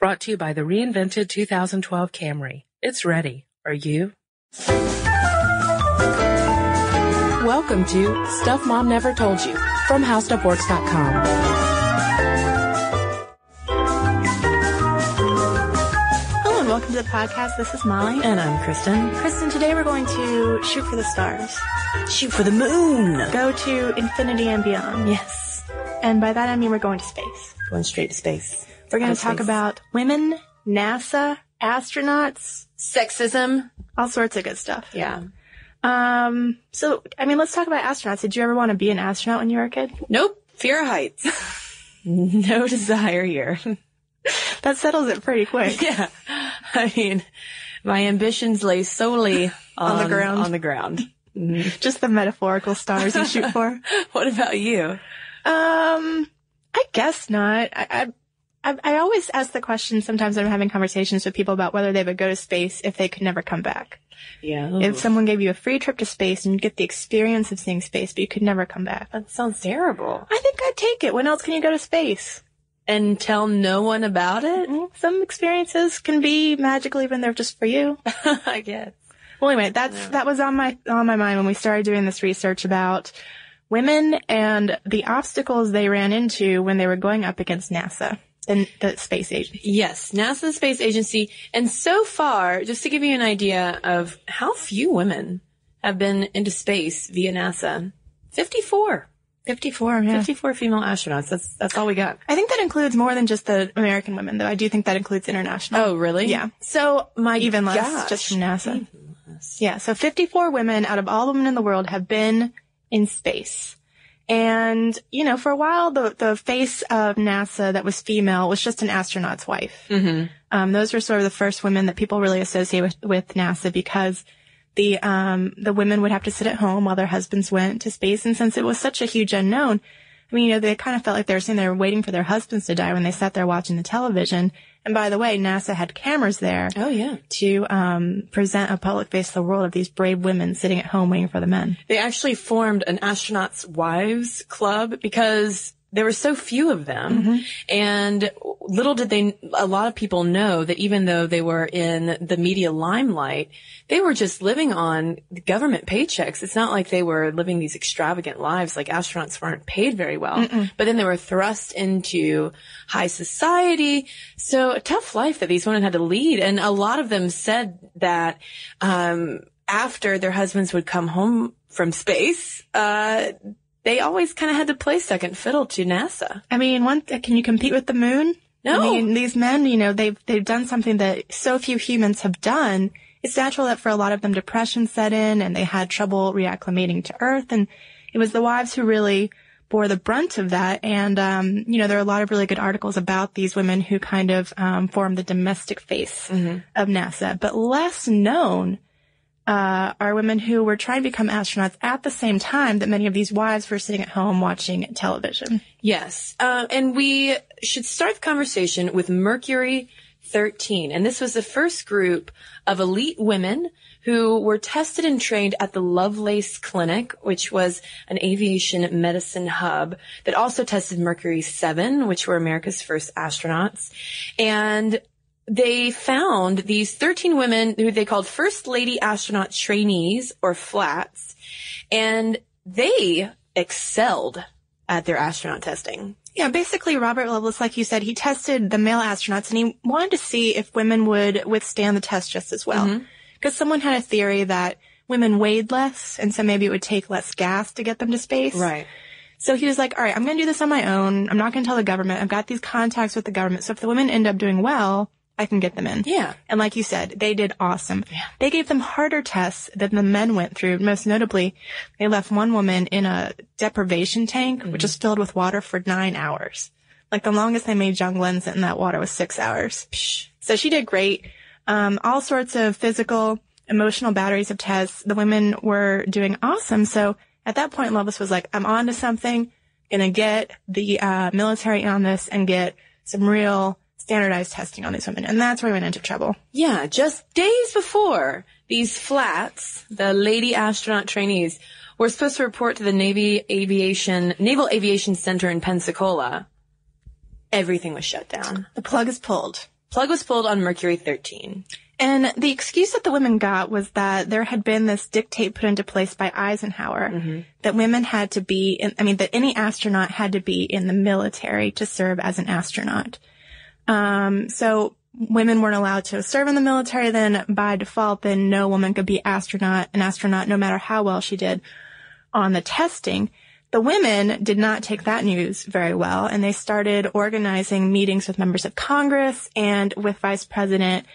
Brought to you by the reinvented 2012 Camry. It's ready. Are you? Welcome to Stuff Mom Never Told You from HowStuffWorks.com. Hello and welcome to the podcast. This is Molly. And I'm Kristen. Kristen, today we're going to shoot for the stars. Shoot for the moon. Go to infinity and beyond. Yes. And by that I mean we're going to space. Going straight to space. We're going to talk about women, NASA, astronauts, sexism, all sorts of good stuff. Yeah. Um, so, I mean, let's talk about astronauts. Did you ever want to be an astronaut when you were a kid? Nope. Fear of heights. no desire here. That settles it pretty quick. yeah. I mean, my ambitions lay solely on, On the ground. On the ground. Just the metaphorical stars you shoot for. What about you? Um, I guess not. I, I, I, always ask the question sometimes when I'm having conversations with people about whether they would go to space if they could never come back. Yeah. If someone gave you a free trip to space and you get the experience of seeing space, but you could never come back. that sounds terrible. I think I'd take it. When else can you go to space? And tell no one about it? Mm, Some experiences can be magical even they're just for you. I guess. Well, anyway, that's that was on my on my mind when we started doing this research about women and the obstacles they ran into when they were going up against NASA and the space agency. Yes, NASA the Space Agency. And so far, just to give you an idea of how few women have been into space via NASA, 54. 54, yeah. 54 female astronauts. That's, that's all we got. I think that includes more than just the American women, though. I do think that includes international. Oh, really? Yeah. So my Even less, gosh. just from NASA. Yeah, so 54 women out of all the women in the world have been in space. And, you know, for a while, the, the face of NASA that was female was just an astronaut's wife. Mm-hmm. Um, those were sort of the first women that people really associate with, with NASA because the, um, the women would have to sit at home while their husbands went to space. And since it was such a huge unknown, I mean, you know, they kind of felt like they were sitting there waiting for their husbands to die when they sat there watching the television. And by the way, NASA had cameras there Oh, yeah. to um, present a public face to the world of these brave women sitting at home waiting for the men. They actually formed an astronauts wives club because there were so few of them. And little did they, a lot of people know that even though they were in the media limelight, they were just living on government paychecks. It's not like they were living these extravagant lives, like astronauts weren't paid very well, but then they were thrust into high society. So a tough life that these women had to lead. And a lot of them said that, um, after their husbands would come home from space, uh, they always kind of had to play second fiddle to NASA. I mean, one, can you compete with the moon? No. I mean, these men, you know, they've, they've done something that so few humans have done. It's natural that for a lot of them depression set in and they had trouble reacclimating to Earth. And it was the wives who really bore the brunt of that. And, um, you know, there are a lot of really good articles about these women who kind of, um, form the domestic face of NASA, but less known, uh, are women who were trying to become astronauts at the same time that many of these wives were sitting at home watching television. Yes. Uh, and we should start the conversation with Mercury 13. And this was the first group of elite women who were tested and trained at the Lovelace Clinic, which was an aviation medicine hub that also tested Mercury 7, which were America's first astronauts. And they found these 13 women who they called first lady astronaut trainees or flats, and they excelled at their astronaut testing. Yeah, basically Robert Lovelace, like you said, he tested the male astronauts and he wanted to see if women would withstand the test just as well. Mm-hmm. Because someone had a theory that women weighed less and so maybe it would take less gas to get them to space. Right. So he was like, all right, I'm going to do this on my own. I'm not going to tell the government. I've got these contacts with the government. So if the women end up doing well, I can get them in. Yeah. And like you said, they did awesome. They gave them harder tests than the men went through. Most notably, they left one woman in a deprivation tank, which is filled with water for nine hours. Like the longest they made John Glenn sit in that water was six hours. So she did great. Um, all sorts of physical, emotional batteries of tests. The women were doing awesome. So at that point, Lovelace was like, I'm on to something. Gonna get the, uh, military on this and get some real standardized testing on these women. And that's where we went into trouble. Yeah, just days before these flats, the lady astronaut trainees were supposed to report to the Navy Aviation, Naval Aviation Center in Pensacola. Everything was shut down. The plug is pulled. Plug was pulled on Mercury 13. And the excuse that the women got was that there had been this dictate put into place by Eisenhower mm-hmm. that women had to be in, I mean, that any astronaut had to be in the military to serve as an astronaut. Um, so women weren't allowed to serve in the military then by default, then no woman could be astronaut, an astronaut no matter how well she did on the testing. The women did not take that news very well and they started organizing meetings with members of Congress and with Vice President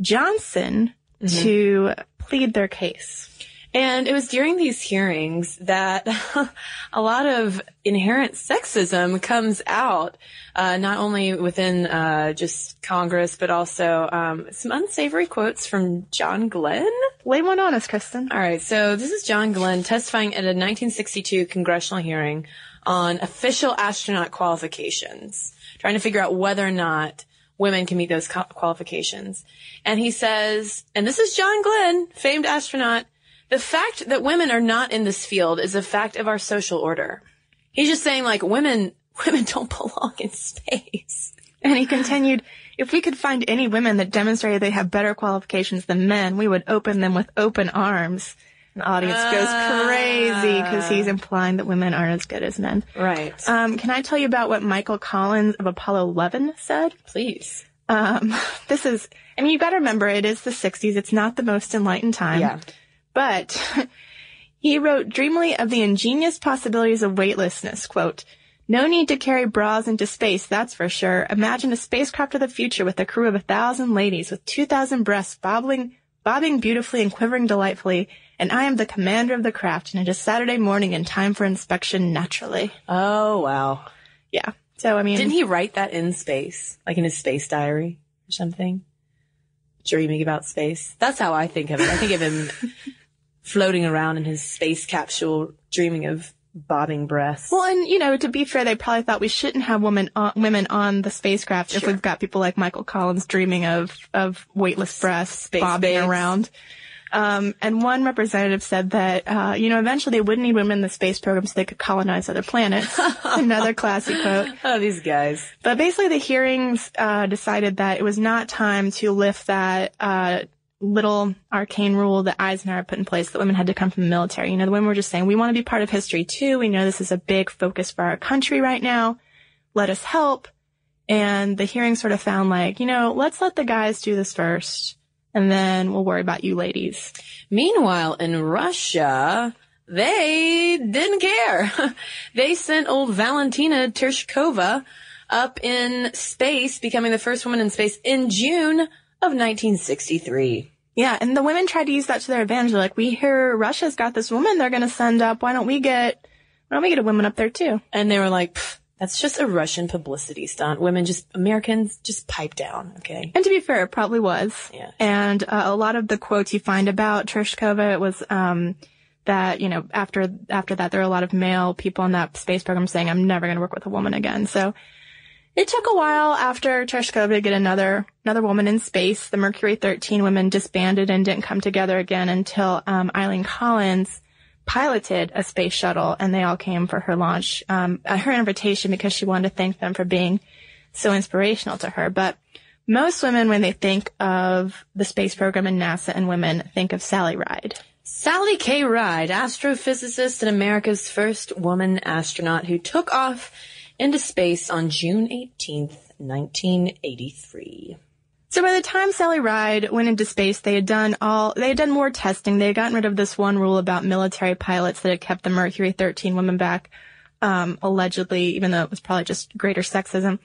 Johnson to plead their case. And it was during these hearings that a lot of inherent sexism comes out, uh, not only within uh, just Congress, but also um, some unsavory quotes from John Glenn. Lay one on us, Kristen. All right, so this is John Glenn testifying at a 1962 congressional hearing on official astronaut qualifications, trying to figure out whether or not women can meet those qualifications. And he says, and this is John Glenn, famed astronaut, the fact that women are not in this field is a fact of our social order. He's just saying like women, women don't belong in space. And he continued, if we could find any women that demonstrated they have better qualifications than men, we would open them with open arms. And the audience goes crazy because he's implying that women aren't as good as men. Right. Um, can I tell you about what Michael Collins of Apollo 11 said? Please. Um, this is, I mean, you gotta remember it is the 60s. It's not the most enlightened time. Yeah. But he wrote dreamily of the ingenious possibilities of weightlessness, quote, no need to carry bras into space, that's for sure. Imagine a spacecraft of the future with a crew of a thousand ladies with 2,000 breasts bobbling, bobbing beautifully and quivering delightfully. And I am the commander of the craft and it is Saturday morning in time for inspection naturally. Oh, wow. Yeah. So, I mean, Didn't he write that in space? Like in his space diary or something? Dreaming about space. That's how I think of it. I think of him floating around in his space capsule, dreaming of bobbing breasts. Well, and you know, to be fair, they probably thought we shouldn't have women on, women on the spacecraft if we've got people like Michael Collins dreaming of of weightless breasts Space bobbing babes. around. Um, and one representative said that uh, you know eventually they wouldn't need women in the space program so they could colonize other planets. Another classy quote. oh, these guys. But basically, the hearings uh, decided that it was not time to lift that uh, little arcane rule that Eisenhower put in place that women had to come from the military. You know, the women were just saying, we want to be part of history too. We know this is a big focus for our country right now. Let us help. And the hearing sort of found like, you know, let's let the guys do this first. And then we'll worry about you ladies. Meanwhile, in Russia, they didn't care. they sent old Valentina Tereshkova up in space, becoming the first woman in space in June of 1963. Yeah, and the women tried to use that to their advantage. They're like, we hear Russia's got this woman they're going to send up. Why don't we get, why don't we get a woman up there too? And they were like, that's just a Russian publicity stunt. Women just, Americans just pipe down, okay? And to be fair, it probably was. Yeah. And uh, a lot of the quotes you find about Tereshkova, it was um, that you know after after that there are a lot of male people in that space program saying, "I'm never going to work with a woman again." So It took a while after Tereshkova to get another another woman in space. The Mercury 13 women disbanded and didn't come together again until um, Eileen Collins piloted a space shuttle, and they all came for her launch um, at her invitation because she wanted to thank them for being so inspirational to her. But most women, when they think of the space program and NASA and women, think of Sally Ride. Sally K. Ride, astrophysicist and America's first woman astronaut who took off into space on June 18th, 1983. So by the time Sally Ride went into space, they had done all, they had done more testing. They had gotten rid of this one rule about military pilots that had kept the Mercury 13 women back, um, allegedly, even though it was probably just greater sexism.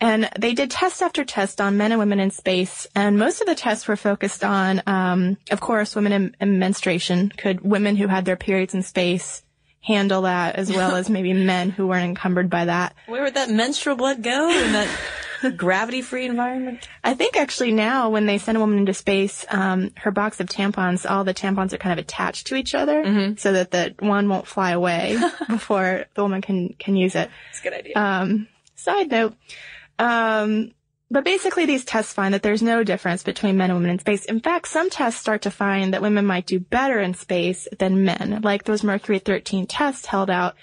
And they did test after test on men and women in space, and most of the tests were focused on, um, of course, women in menstruation. Could women who had their periods in space handle that as well as maybe men who weren't encumbered by that. Where would that menstrual blood go in that gravity-free environment? I think actually now when they send a woman into space, um, her box of tampons, all the tampons are kind of attached to each other Mm-hmm. so that the one won't fly away before the woman can, can use it. That's a good idea. Um, side note, um, but basically these tests find that there's no difference between men and women in space. In fact, some tests start to find that women might do better in space than men. Like those Mercury 13 tests held out.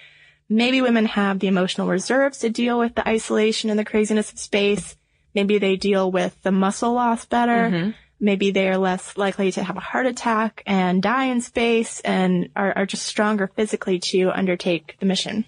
Maybe women have the emotional reserves to deal with the isolation and the craziness of space. Maybe they deal with the muscle loss better. Mm-hmm. Maybe they are less likely to have a heart attack and die in space and are, are just stronger physically to undertake the mission.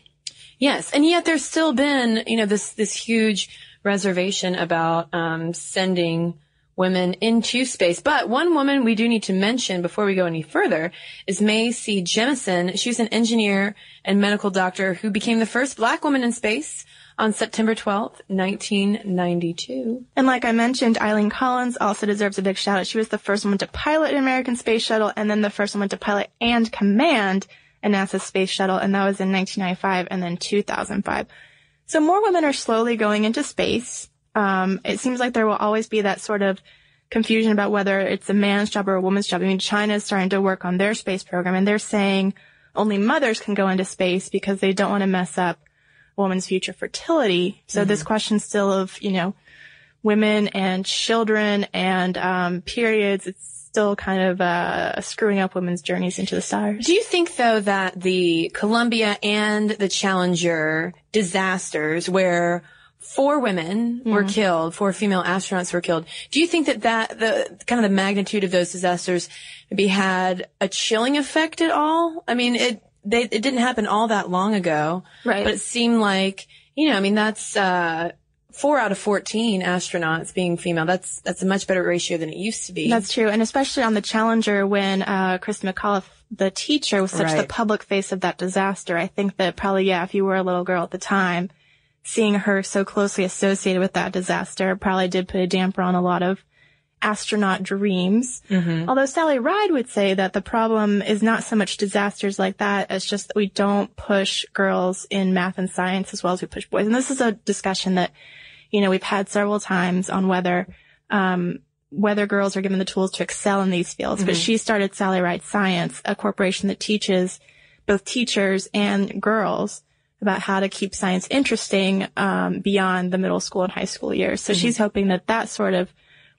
Yes, and yet there's still been, you know, this this huge reservation about um, sending women into space. But one woman we do need to mention before we go any further is Mae C. Jemison. She's an engineer and medical doctor who became the first black woman in space on September 12th, 1992. And like I mentioned, Eileen Collins also deserves a big shout out. She was the first woman to pilot an American space shuttle and then the first woman to pilot and command a NASA space shuttle. And that was in 1995 and then 2005. So more women are slowly going into space. Um, it seems like there will always be that sort of confusion about whether it's a man's job or a woman's job. I mean, China is starting to work on their space program and they're saying only mothers can go into space because they don't want to mess up a woman's future fertility. So this question still of, you know, women and children and um, periods, it's still kind of uh, screwing up women's journeys into the stars. Do you think though that the Columbia and the Challenger disasters where four women were killed, four female astronauts were killed. Do you think that that the kind of the magnitude of those disasters maybe had a chilling effect at all? I mean, it they it didn't happen all that long ago, Right. But it seemed like you know, I mean, that's uh four out of fourteen astronauts being female. That's that's a much better ratio than it used to be. That's true. And especially on the Challenger when uh, Christa McAuliffe, the teacher, was such the public face of that disaster. I think that probably, yeah, if you were a little girl at the time, seeing her so closely associated with that disaster probably did put a damper on a lot of astronaut dreams. Although Sally Ride would say that the problem is not so much disasters like that as just that we don't push girls in math and science as well as we push boys. And this is a discussion that, you know, we've had several times on whether, um, whether girls are given the tools to excel in these fields. But she started Sally Ride Science, a corporation that teaches both teachers and girls about how to keep science interesting um, beyond the middle school and high school years. So she's hoping that that sort of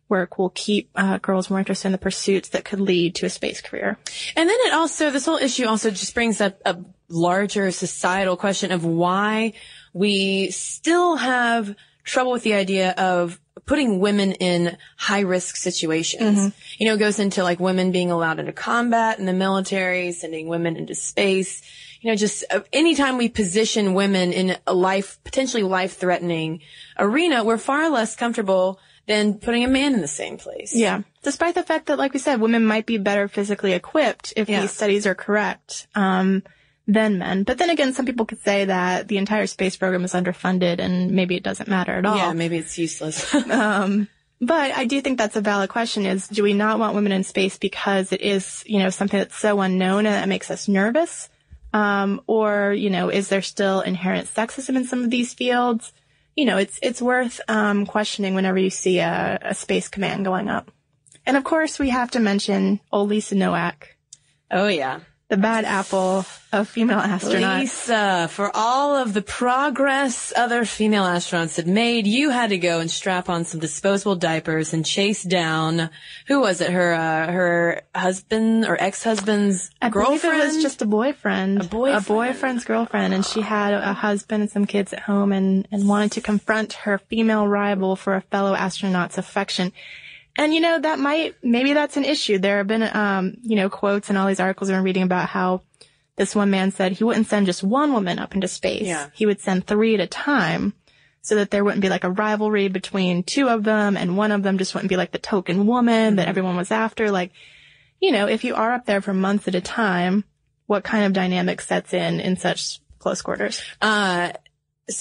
work will keep uh, girls more interested in the pursuits that could lead to a space career. And then it also, this whole issue also just brings up a larger societal question of why we still have trouble with the idea of putting women in high risk situations. You know, it goes into like women being allowed into combat in the military, sending women into space. You know, just uh, anytime we position women in a life, potentially life threatening arena, we're far less comfortable than putting a man in the same place. Yeah. Despite the fact that, like we said, women might be better physically equipped if Yeah. these studies are correct um, than men. But then again, some people could say that the entire space program is underfunded and maybe it doesn't matter at all. Yeah, maybe it's useless. But I do think that's a valid question is do we not want women in space because it is, you know, something that's so unknown and that makes us nervous? Um, or, you know, is there still inherent sexism in some of these fields? You know, it's, it's worth, um, questioning whenever you see a, a space command going up. And of course, we have to mention old Lisa Nowak. oh yeah. The bad apple of female astronauts. Lisa, for all of the progress other female astronauts had made, you had to go and strap on some disposable diapers and chase down, who was it? Her, uh, her husband or ex-husband's I believe girlfriend? it was just a boyfriend. A boyfriend. A boyfriend's girlfriend. And she had a husband and some kids at home and, and wanted to confront her female rival for a fellow astronaut's affection. And you know, that might, maybe that's an issue. There have been, um, you know, quotes and all these articles I've been reading about how this one man said he wouldn't send just one woman up into space. Yeah. He would send three at a time so that there wouldn't be like a rivalry between two of them and one of them just wouldn't be like the token woman that everyone was after. Like, you know, if you are up there for months at a time, what kind of dynamic sets in in such close quarters? Uh,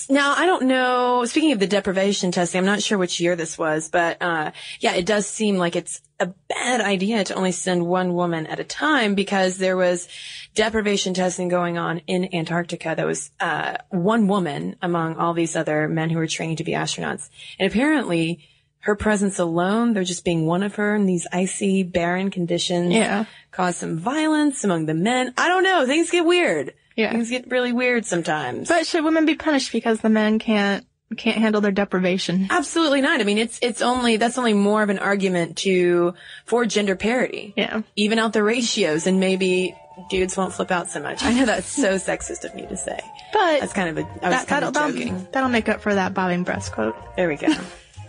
now I don't know. Speaking of the deprivation testing, I'm not sure which year this was, but uh, yeah, it does seem like it's a bad idea to only send one woman at a time because there was deprivation testing going on in Antarctica. That was uh, one woman among all these other men who were training to be astronauts, and apparently. Her presence alone, there just being one of her in these icy, barren conditions, Yeah. caused some violence among the men. I don't know. Things get weird. Yeah. Things get really weird sometimes. But should women be punished because the men can't can't handle their deprivation? Absolutely not. I mean, it's it's only that's only more of an argument to for gender parity. Yeah. Even out the ratios, and maybe dudes won't flip out so much. I know that's so sexist of me to say. But That's kind of a I was that, that'll, that'll, that'll make up for that bobbing breast quote. There we go.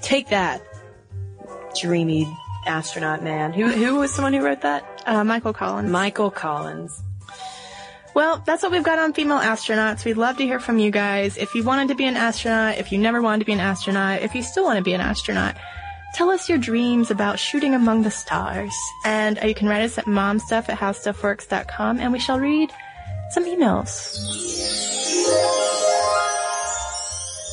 Take that, dreamy astronaut man. Who who was someone who wrote that? Uh, Michael Collins. Michael Collins. Well, that's what we've got on female astronauts. We'd love to hear from you guys. If you wanted to be an astronaut, if you never wanted to be an astronaut, if you still want to be an astronaut, tell us your dreams about shooting among the stars. And uh, you can write us at momstuff at howstuffworks.com and we shall read some emails.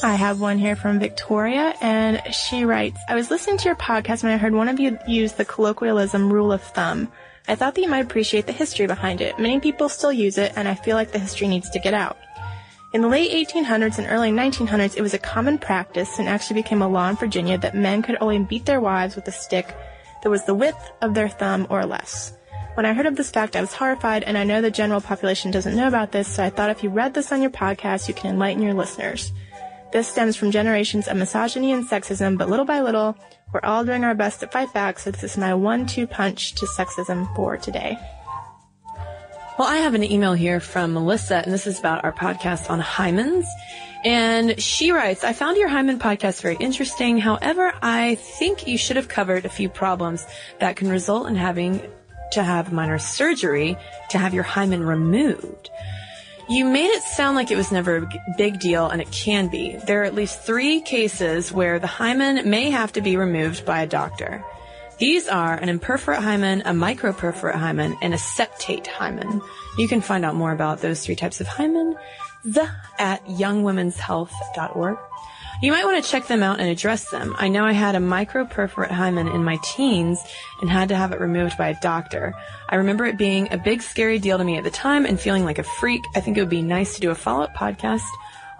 I have one here from Victoria, and she writes, I was listening to your podcast when I heard one of you use the colloquialism rule of thumb. I thought that you might appreciate the history behind it. Many people still use it, and I feel like the history needs to get out. In the late 1800s and early 1900s, it was a common practice and actually became a law in Virginia that men could only beat their wives with a stick that was the width of their thumb or less. When I heard of this fact, I was horrified, and I know the general population doesn't know about this, so I thought if you read this on your podcast, you can enlighten your listeners. This stems from generations of misogyny and sexism, but little by little, we're all doing our best to fight back, so this is my one-two punch to sexism for today. Well, I have an email here from Melissa, and this is about our podcast on hymens. And she writes, I found your hymen podcast very interesting. However, I think you should have covered a few problems that can result in having to have minor surgery to have your hymen removed. You made it sound like it was never a big deal, and it can be. There are at least three cases where the hymen may have to be removed by a doctor. These are an imperforate hymen, a microperforate hymen, and a septate hymen. You can find out more about those three types of hymen the, at youngwomenshealth.org. You might want to check them out and address them. I know I had a microperforate hymen in my teens and had to have it removed by a doctor. I remember it being a big scary deal to me at the time and feeling like a freak. I think it would be nice to do a follow-up podcast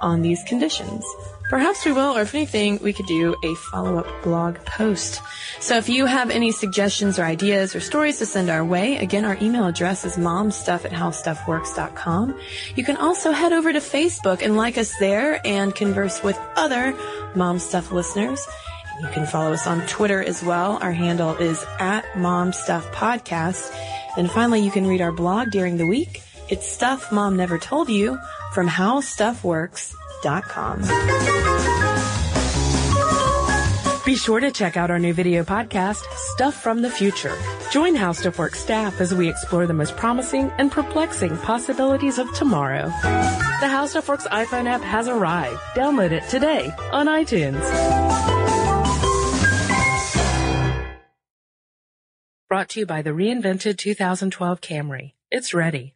on these conditions. Perhaps we will, or if anything, we could do a follow-up blog post. So if you have any suggestions or ideas or stories to send our way, again, our email address is momstuff at howstuffworks.com. You can also head over to Facebook and like us there and converse with other Mom Stuff listeners. You can follow us on Twitter as well. Our handle is at Mom Stuff Podcast. And finally, you can read our blog during the week. It's Stuff Mom Never Told You from HowStuffWorks.com. Be sure to check out our new video podcast, Stuff from the Future. Join How Stuff Works staff as we explore the most promising and perplexing possibilities of tomorrow. The How Stuff Works iPhone app has arrived. Download it today on iTunes. Brought to you by the reinvented 2012 Camry. It's ready.